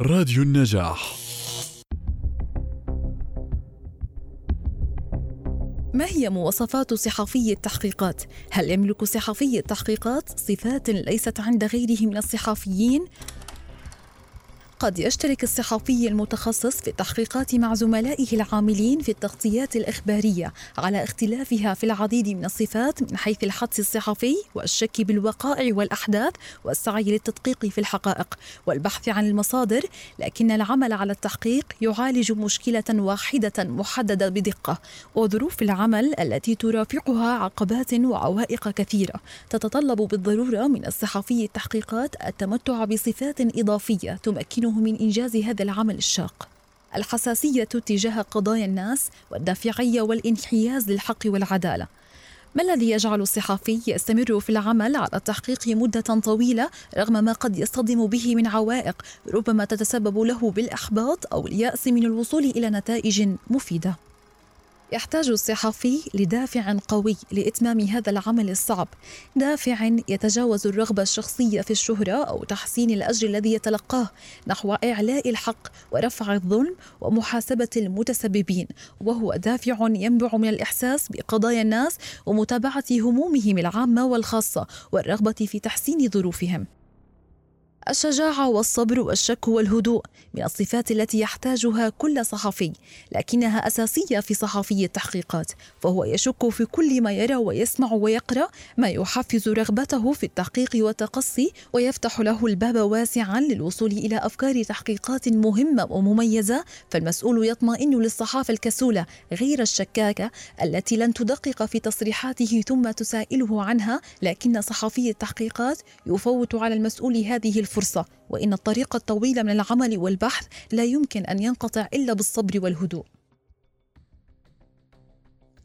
راديو النجاح ما هي مواصفات صحفي التحقيقات؟ هل يملك صحفي التحقيقات صفات ليست عند غيره من الصحفيين؟ قد يشترك الصحفي المتخصص في التحقيقات مع زملائه العاملين في التغطيات الإخبارية على اختلافها في العديد من الصفات من حيث الحدس الصحفي والشك بالوقائع والأحداث والسعي للتدقيق في الحقائق والبحث عن المصادر لكن العمل على التحقيق يعالج مشكلة واحدة محددة بدقة وظروف العمل التي ترافقها عقبات وعوائق كثيرة تتطلب بالضرورة من الصحفي التحقيقات التمتع بصفات إضافية تمكنه من إنجاز هذا العمل الشاق الحساسية تجاه قضايا الناس والدافعية والانحياز للحق والعدالة ما الذي يجعل الصحفي يستمر في العمل على التحقيق مدة طويلة رغم ما قد يصطدم به من عوائق ربما تتسبب له بالإحباط أو اليأس من الوصول إلى نتائج مفيدة؟ يحتاج الصحفي لدافع قوي لإتمام هذا العمل الصعب. دافع يتجاوز الرغبة الشخصية في الشهرة أو تحسين الأجر الذي يتلقاه نحو إعلاء الحق ورفع الظلم ومحاسبة المتسببين. وهو دافع ينبع من الإحساس بقضايا الناس ومتابعة همومهم العامة والخاصة والرغبة في تحسين ظروفهم. الشجاعة والصبر والشك والهدوء من الصفات التي يحتاجها كل صحفي، لكنها أساسية في صحفي التحقيقات، فهو يشك في كل ما يرى ويسمع ويقرأ ما يحفز رغبته في التحقيق والتقصي ويفتح له الباب واسعا للوصول إلى أفكار تحقيقات مهمة ومميزة، فالمسؤول يطمئن للصحافة الكسولة غير الشكاكة التي لن تدقق في تصريحاته ثم تسائله عنها، لكن صحفي التحقيقات يفوت على المسؤول هذه الفرصة. فرصة وإن الطريق الطويل من العمل والبحث لا يمكن أن ينقطع إلا بالصبر والهدوء.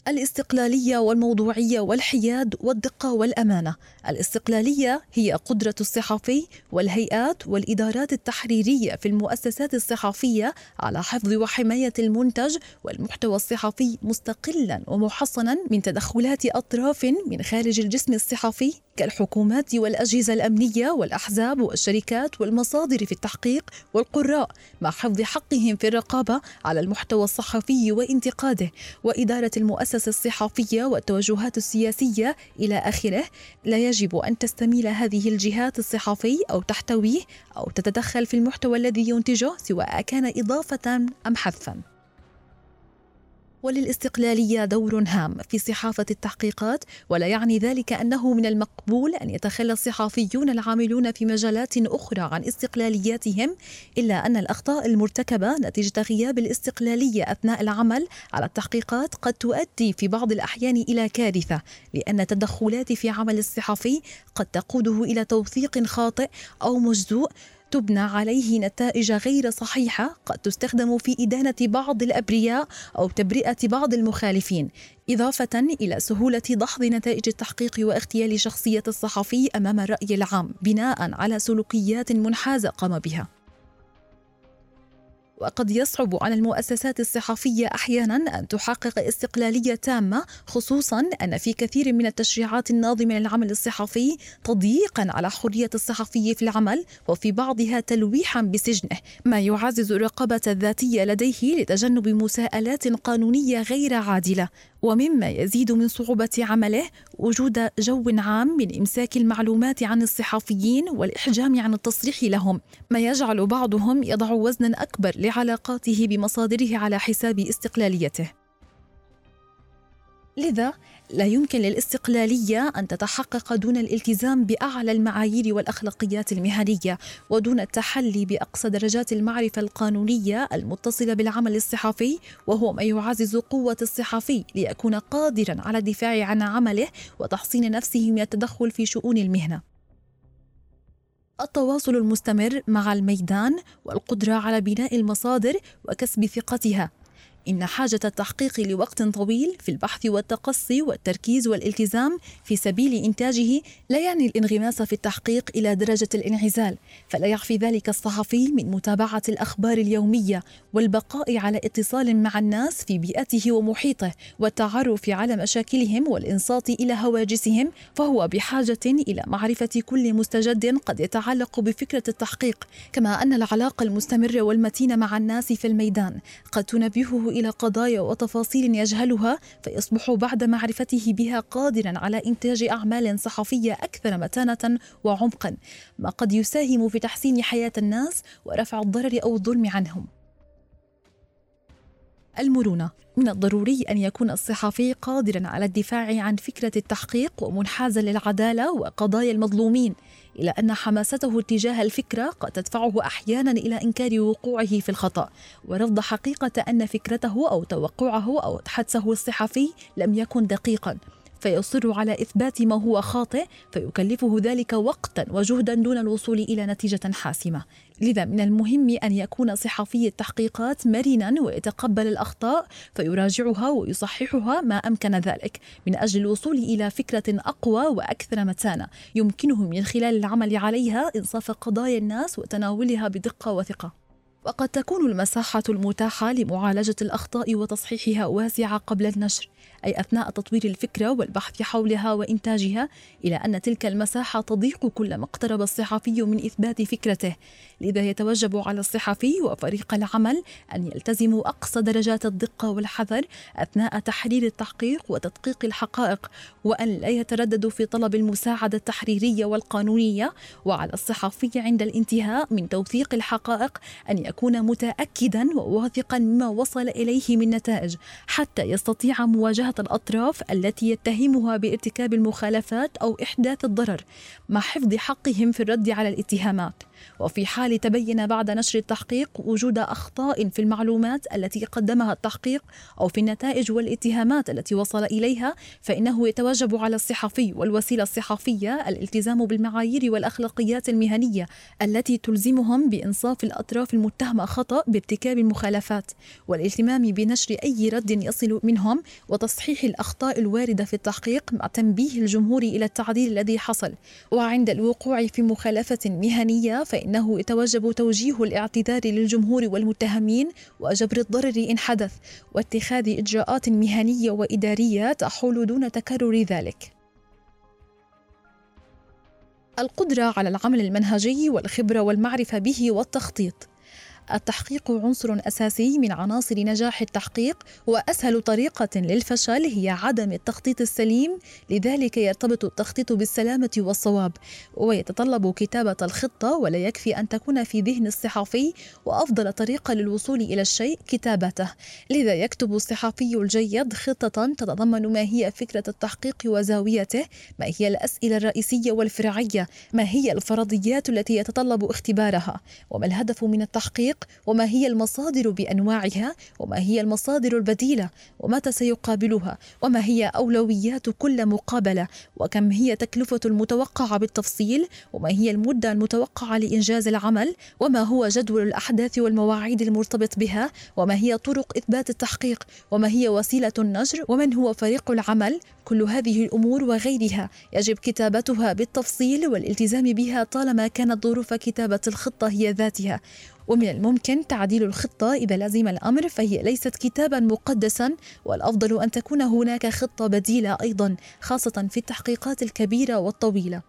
الاستقلالية والموضوعية والحياد والدقة والأمانة. الاستقلالية هي قدرة الصحفي والهيئات والإدارات التحريرية في المؤسسات الصحفيه على حفظ وحماية المنتج والمحتوى الصحفي مستقلا ومحصنا من تدخلات أطراف من خارج الجسم الصحفي كالحكومات والأجهزة الأمنية والأحزاب والشركات والمصادر في التحقيق والقراء مع حفظ حقهم في الرقابة على المحتوى الصحفي وانتقاده. وإدارة المؤسسه الصحفية والتوجهات السياسية إلى آخره. لا يجب أن تستميل هذه الجهات الصحفي أو تحتويه أو تتدخل في المحتوى الذي ينتجه سواء كان إضافة أم حذفا. وللاستقلالية دور هام في صحافة التحقيقات ولا يعني ذلك أنه من المقبول أن يتخلى الصحافيون العاملون في مجالات أخرى عن استقلالياتهم إلا أن الأخطاء المرتكبة نتيجة غياب الاستقلالية أثناء العمل على التحقيقات قد تؤدي في بعض الأحيان إلى كارثة لأن التدخلات في عمل الصحفي قد تقوده إلى توثيق خاطئ أو مجزوء تبنى عليه نتائج غير صحيحة قد تستخدم في إدانة بعض الأبرياء أو تبرئة بعض المخالفين إضافة إلى سهولة دحض نتائج التحقيق واغتيال شخصيه الصحفي أمام الرأي العام بناء على سلوكيات منحازة قام بها. وقد يصعب على المؤسسات الصحفية أحيانا أن تحقق استقلالية تامة خصوصا أن في كثير من التشريعات الناظمة للعمل الصحفي تضييقا على حرية الصحفي في العمل وفي بعضها تلويحا بسجنه. ما يعزز الرقابة الذاتية لديه لتجنب مساءلات قانونية غير عادلة. ومما يزيد من صعوبة عمله وجود جو عام من إمساك المعلومات عن الصحفيين والإحجام عن التصريح لهم ما يجعل بعضهم يضع وزنا أكبر لعلاقاته بمصادره على حساب استقلاليته. لذا لا يمكن للاستقلالية أن تتحقق دون الالتزام بأعلى المعايير والأخلاقيات المهنية ودون التحلي بأقصى درجات المعرفة القانونية المتصلة بالعمل الصحفي وهو ما يعزز قوة الصحفي ليكون قادرا على الدفاع عن عمله وتحصين نفسه من التدخل في شؤون المهنة. التواصل المستمر مع الميدان والقدرة على بناء المصادر وكسب ثقتها إن حاجة التحقيق لوقت طويل في البحث والتقصي والتركيز والالتزام في سبيل إنتاجه لا يعني الانغماس في التحقيق إلى درجة الانعزال فلا يعفي ذلك الصحفي من متابعة الأخبار اليومية والبقاء على اتصال مع الناس في بيئته ومحيطه والتعرف على مشاكلهم والإنصات إلى هواجسهم فهو بحاجة إلى معرفة كل مستجد قد يتعلق بفكرة التحقيق كما أن العلاقة المستمرة والمتينة مع الناس في الميدان قد تنبهه إلى قضايا وتفاصيل يجهلها فيصبح بعد معرفته بها قادرا على إنتاج أعمال صحفية أكثر متانة وعمقا ما قد يساهم في تحسين حياة الناس ورفع الضرر أو الظلم عنهم. المرونة من الضروري أن يكون الصحفي قادرا على الدفاع عن فكرة التحقيق ومنحازا للعدالة وقضايا المظلومين. إلى أن حماسته تجاه الفكرة قد تدفعه أحيانا إلى إنكار وقوعه في الخطأ. ورفض حقيقة أن فكرته أو توقعه أو حدسه الصحفي لم يكن دقيقا. فيصر على إثبات ما هو خاطئ فيكلفه ذلك وقتا وجهدا دون الوصول إلى نتيجة حاسمة. لذا من المهم أن يكون صحفي التحقيقات مرنا ويتقبل الأخطاء فيراجعها ويصححها ما أمكن ذلك. من أجل الوصول إلى فكرة أقوى وأكثر متانة يمكنه من خلال العمل عليها إنصاف قضايا الناس وتناولها بدقة وثقة. وقد تكون المساحة المتاحة لمعالجة الأخطاء وتصحيحها واسعة قبل النشر، أي أثناء تطوير الفكرة والبحث حولها وإنتاجها، إلى أن تلك المساحة تضيق كلما اقترب الصحفي من إثبات فكرته، لذا يتوجب على الصحفي وفريق العمل أن يلتزموا أقصى درجات الدقة والحذر أثناء تحرير التحقيق وتدقيق الحقائق، وأن لا يترددوا في طلب المساعدة التحريرية والقانونية، وعلى الصحفي عند الانتهاء من توثيق الحقائق أن يكون متاكدا وواثقا مما وصل إليه من نتائج حتى يستطيع مواجهة الأطراف التي يتهمها بارتكاب المخالفات أو إحداث الضرر مع حفظ حقهم في الرد على الاتهامات. وفي حال تبين بعد نشر التحقيق وجود أخطاء في المعلومات التي قدمها التحقيق أو في النتائج والاتهامات التي وصل إليها فإنه يتوجب على الصحفي والوسيلة الصحفية الالتزام بالمعايير والأخلاقيات المهنية التي تلزمهم بإنصاف الأطراف المتهمة خطأ بارتكاب المخالفات والاهتمام بنشر أي رد يصل منهم وتصحيح الأخطاء الواردة في التحقيق مع تنبيه الجمهور إلى التعديل الذي حصل. وعند الوقوع في مخالفة مهنية فإنه يتوجب توجيه الاعتذار للجمهور والمتهمين وجبر الضرر إن حدث واتخاذ إجراءات مهنية وإدارية تحول دون تكرر ذلك. القدرة على العمل المنهجي والخبرة والمعرفة به والتخطيط التحقيق عنصر أساسي من عناصر نجاح التحقيق وأسهل طريقة للفشل هي عدم التخطيط السليم لذلك يرتبط التخطيط بالسلامة والصواب. ويتطلب كتابة الخطة ولا يكفي أن تكون في ذهن الصحفي وأفضل طريقة للوصول إلى الشيء كتابته. لذا يكتب الصحفي الجيد خطة تتضمن ما هي فكرة التحقيق وزاويته ما هي الأسئلة الرئيسية والفرعية ما هي الفرضيات التي يتطلب اختبارها وما الهدف من التحقيق؟ وما هي المصادر بأنواعها وما هي المصادر البديلة ومتى سيقابلها وما هي أولويات كل مقابلة وكم هي تكلفة المتوقعة بالتفصيل وما هي المدة المتوقعة لإنجاز العمل وما هو جدول الأحداث والمواعيد المرتبط بها وما هي طرق إثبات التحقيق وما هي وسيلة النشر ومن هو فريق العمل كل هذه الأمور وغيرها يجب كتابتها بالتفصيل والالتزام بها طالما كانت ظروف كتابة الخطة هي ذاتها. ومن الممكن تعديل الخطة إذا لزم الأمر فهي ليست كتابا مقدسا والأفضل أن تكون هناك خطة بديلة أيضا خاصة في التحقيقات الكبيرة والطويلة.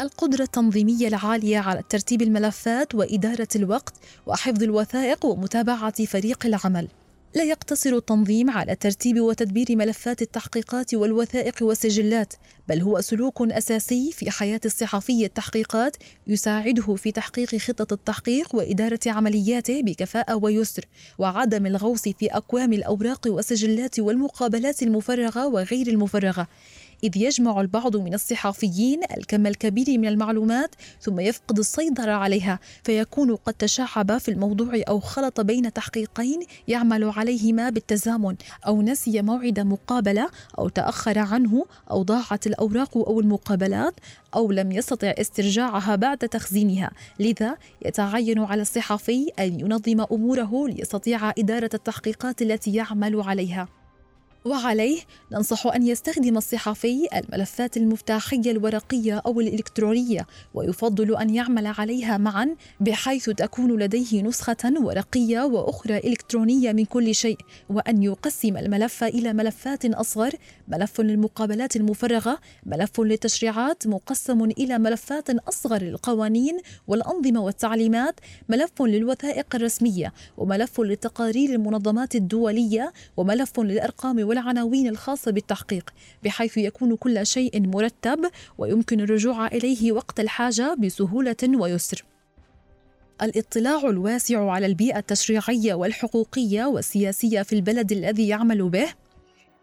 القدرة التنظيمية العالية على ترتيب الملفات وإدارة الوقت وحفظ الوثائق ومتابعة فريق العمل. لا يقتصر التنظيم على ترتيب وتدبير ملفات التحقيقات والوثائق والسجلات بل هو سلوك أساسي في حياة الصحفي التحقيقات يساعده في تحقيق خطة التحقيق وإدارة عملياته بكفاءة ويسر وعدم الغوص في اكوام الأوراق والسجلات والمقابلات المفرغة وغير المفرغة. إذ يجمع البعض من الصحافيين الكم الكبير من المعلومات ثم يفقد السيطرة عليها فيكون قد تشعب في الموضوع أو خلط بين تحقيقين يعمل عليهما بالتزامن أو نسي موعد مقابلة أو تأخر عنه أو ضاعت الأوراق أو المقابلات أو لم يستطع استرجاعها بعد تخزينها. لذا يتعين على الصحفي أن ينظم أموره ليستطيع إدارة التحقيقات التي يعمل عليها. وعليه ننصح أن يستخدم الصحفي الملفات المفتاحية الورقية أو الإلكترونية ويفضل أن يعمل عليها معا بحيث تكون لديه نسخة ورقية وأخرى إلكترونية من كل شيء وأن يقسم الملف إلى ملفات أصغر ملف للمقابلات المفرغة ملف للتشريعات مقسم إلى ملفات أصغر للقوانين والأنظمة والتعليمات ملف للوثائق الرسمية وملف للتقارير المنظمات الدولية وملف للأرقام والعناوين الخاصة بالتحقيق بحيث يكون كل شيء مرتب ويمكن الرجوع إليه وقت الحاجة بسهولة ويسر. الاطلاع الواسع على البيئة التشريعية والحقوقية والسياسية في البلد الذي يعمل به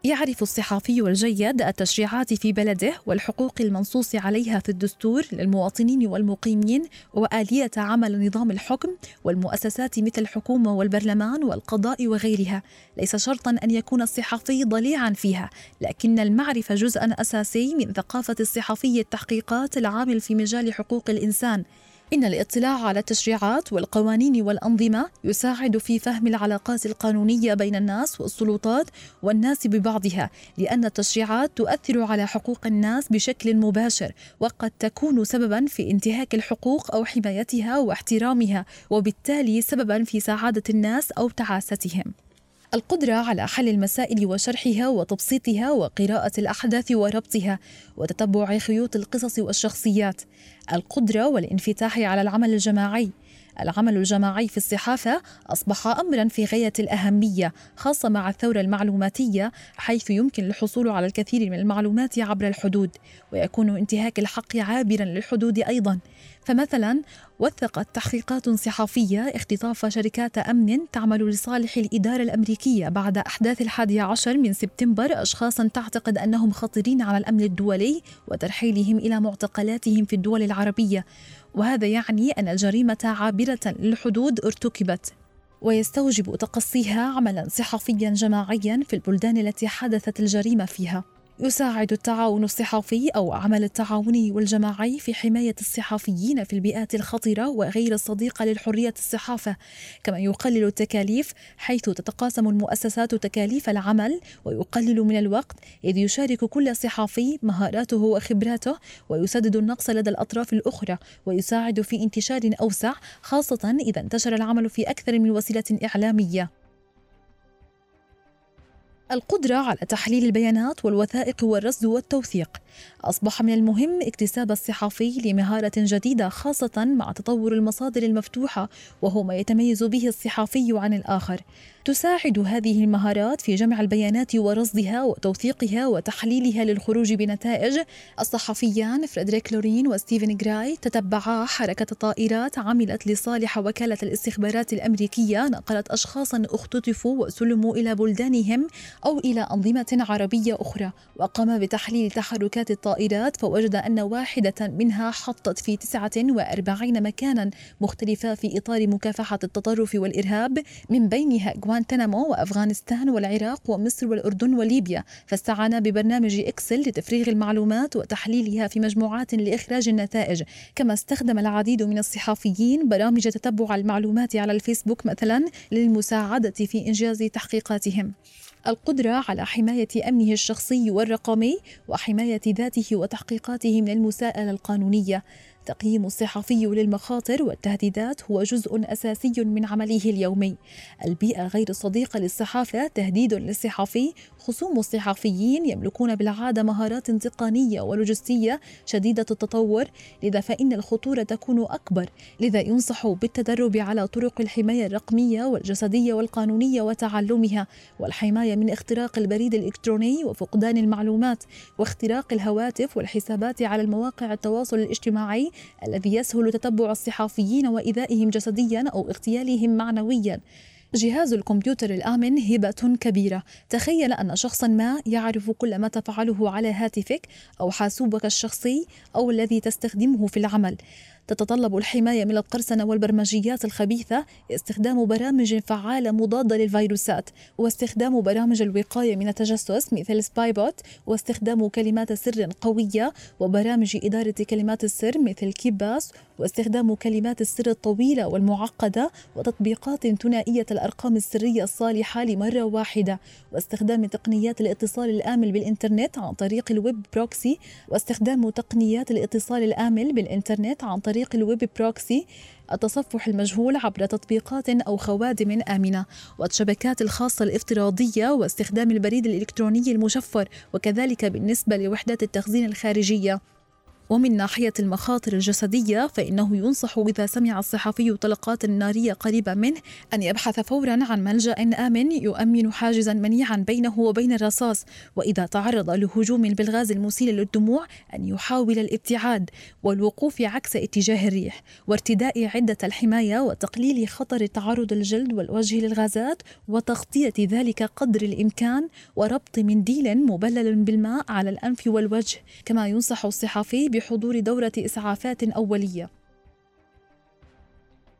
يعرف الصحافي الجيد التشريعات في بلده والحقوق المنصوص عليها في الدستور للمواطنين والمقيمين وآلية عمل نظام الحكم والمؤسسات مثل الحكومة والبرلمان والقضاء وغيرها. ليس شرطا أن يكون الصحفي ضليعا فيها لكن المعرفة جزءا أساسي من ثقافة الصحفي التحقيقات العامل في مجال حقوق الإنسان. إن الاطلاع على التشريعات والقوانين والأنظمة يساعد في فهم العلاقات القانونية بين الناس والسلطات والناس ببعضها، لأن التشريعات تؤثر على حقوق الناس بشكل مباشر، وقد تكون سببا في انتهاك الحقوق أو حمايتها واحترامها، وبالتالي سببا في سعادة الناس أو تعاستهم. القدرة على حل المسائل وشرحها وتبسيطها وقراءة الأحداث وربطها وتتبع خيوط القصص والشخصيات. القدرة والانفتاح على العمل الجماعي العمل الجماعي في الصحافة أصبح أمرا في غاية الأهمية خاصة مع الثورة المعلوماتية حيث يمكن الحصول على الكثير من المعلومات عبر الحدود ويكون انتهاك الحق عابرا للحدود أيضا. فمثلا وثقت تحقيقات صحفية اختطاف شركات أمن تعمل لصالح الإدارة الأمريكية بعد أحداث الحادي عشر من سبتمبر أشخاصا تعتقد أنهم خطيرين على الأمن الدولي وترحيلهم إلى معتقلاتهم في الدول العربية. وهذا يعني أن الجريمة عابرة للحدود ارتكبت. ويستوجب تقصيها عملا صحفيا جماعيا في البلدان التي حدثت الجريمة فيها. يساعد التعاون الصحفي أو عمل التعاوني والجماعي في حماية الصحفيين في البيئات الخطرة وغير الصديقة للحرية الصحافة. كما يقلل التكاليف حيث تتقاسم المؤسسات تكاليف العمل ويقلل من الوقت إذ يشارك كل صحافي مهاراته وخبراته ويسدد النقص لدى الأطراف الأخرى ويساعد في انتشار أوسع خاصة إذا انتشر العمل في أكثر من وسيلة إعلامية. القدرة على تحليل البيانات والوثائق والرصد والتوثيق. أصبح من المهم اكتساب الصحفي لمهارة جديدة خاصة مع تطور المصادر المفتوحة وهو ما يتميز به الصحفي عن الآخر. تساعد هذه المهارات في جمع البيانات ورصدها وتوثيقها وتحليلها للخروج بنتائج. الصحفيان فريدريك لورين وستيفن جراي تتبعا حركة طائرات عملت لصالح وكالة الاستخبارات الأمريكية. نقلت أشخاصا اختطفوا وسلموا إلى بلدانهم. أو إلى أنظمة عربية أخرى. وقام بتحليل تحركات الطائرات فوجد أن واحدة منها حطت في 49 مكانا مختلفة في إطار مكافحة التطرف والإرهاب من بينها غوانتنامو وأفغانستان والعراق ومصر والأردن وليبيا. فاستعان ببرنامج إكسل لتفريغ المعلومات وتحليلها في مجموعات لإخراج النتائج. كما استخدم العديد من الصحفيين برامج تتبع المعلومات على الفيسبوك مثلا للمساعدة في إنجاز تحقيقاتهم. القدرة على حماية أمنه الشخصي والرقمي وحماية ذاته وتحقيقاته من المساءلة القانونية. التقييم الصحفي للمخاطر والتهديدات هو جزء أساسي من عمله اليومي. البيئة غير الصديقه للصحافة تهديد للصحفي، خصوم الصحفيين يملكون بالعادة مهارات تقنية ولوجستية شديدة التطور، لذا فإن الخطورة تكون أكبر، لذا ينصح بالتدرب على طرق الحماية الرقمية والجسدية والقانونية وتعلمها، والحماية من اختراق البريد الإلكتروني وفقدان المعلومات، واختراق الهواتف والحسابات على المواقع التواصل الاجتماعي الذي يسهل تتبع الصحافيين وإيذائهم جسديا أو اغتيالهم معنويا. جهاز الكمبيوتر الآمن هبة كبيرة. تخيل أن شخصا ما يعرف كل ما تفعله على هاتفك أو حاسوبك الشخصي أو الذي تستخدمه في العمل. تتطلب الحماية من القرصنة والبرمجيات الخبيثة استخدام برامج فعالة مضادة للفيروسات واستخدام برامج الوقاية من التجسس مثل Spybot واستخدام كلمات سر قوية وبرامج إدارة كلمات السر مثل KeePass واستخدام كلمات السر الطويلة والمعقدة وتطبيقات ثنائية الأرقام السرية الصالحة لمرة واحدة واستخدام تقنيات الاتصال الآمن بالإنترنت عن طريق ال web proxy واستخدام تقنيات الاتصال الآمن بالإنترنت عن طريق طريق ال web proxy التصفح المجهول عبر تطبيقات أو خوادم آمنة والشبكات الخاصة الافتراضية واستخدام البريد الإلكتروني المشفر وكذلك بالنسبة لوحدات التخزين الخارجية. ومن ناحية المخاطر الجسدية فإنه ينصح إذا سمع الصحفي طلقات نارية قريبة منه أن يبحث فورا عن ملجأ آمن يؤمن حاجزا منيعا بينه وبين الرصاص. وإذا تعرض لهجوم بالغاز المسيل للدموع أن يحاول الابتعاد والوقوف عكس اتجاه الريح وارتداء عدة الحماية وتقليل خطر تعرض الجلد والوجه للغازات وتغطية ذلك قدر الإمكان وربط منديل مبلل بالماء على الأنف والوجه. كما ينصح الصحفي بحضور دورة إسعافات أولية.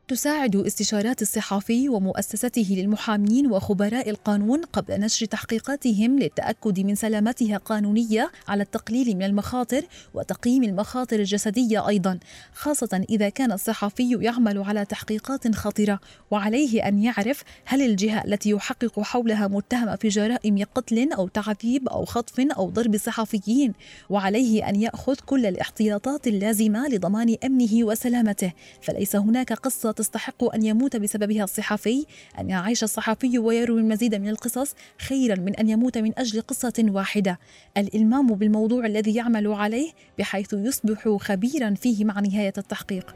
تساعد استشارات الصحفي ومؤسسته للمحامين وخبراء القانون قبل نشر تحقيقاتهم للتأكد من سلامتها قانونية على التقليل من المخاطر وتقييم المخاطر الجسدية أيضا خاصة إذا كان الصحفي يعمل على تحقيقات خطرة وعليه أن يعرف هل الجهة التي يحقق حولها متهمة في جرائم قتل أو تعذيب أو خطف أو ضرب صحفيين. وعليه أن يأخذ كل الاحتياطات اللازمة لضمان أمنه وسلامته. فليس هناك قصة تستحق أن يموت بسببها الصحفي أن يعيش الصحفي ويروي المزيد من القصص خيرا من أن يموت من أجل قصة واحدة. الإلمام بالموضوع الذي يعمل عليه بحيث يصبح خبيرا فيه مع نهاية التحقيق.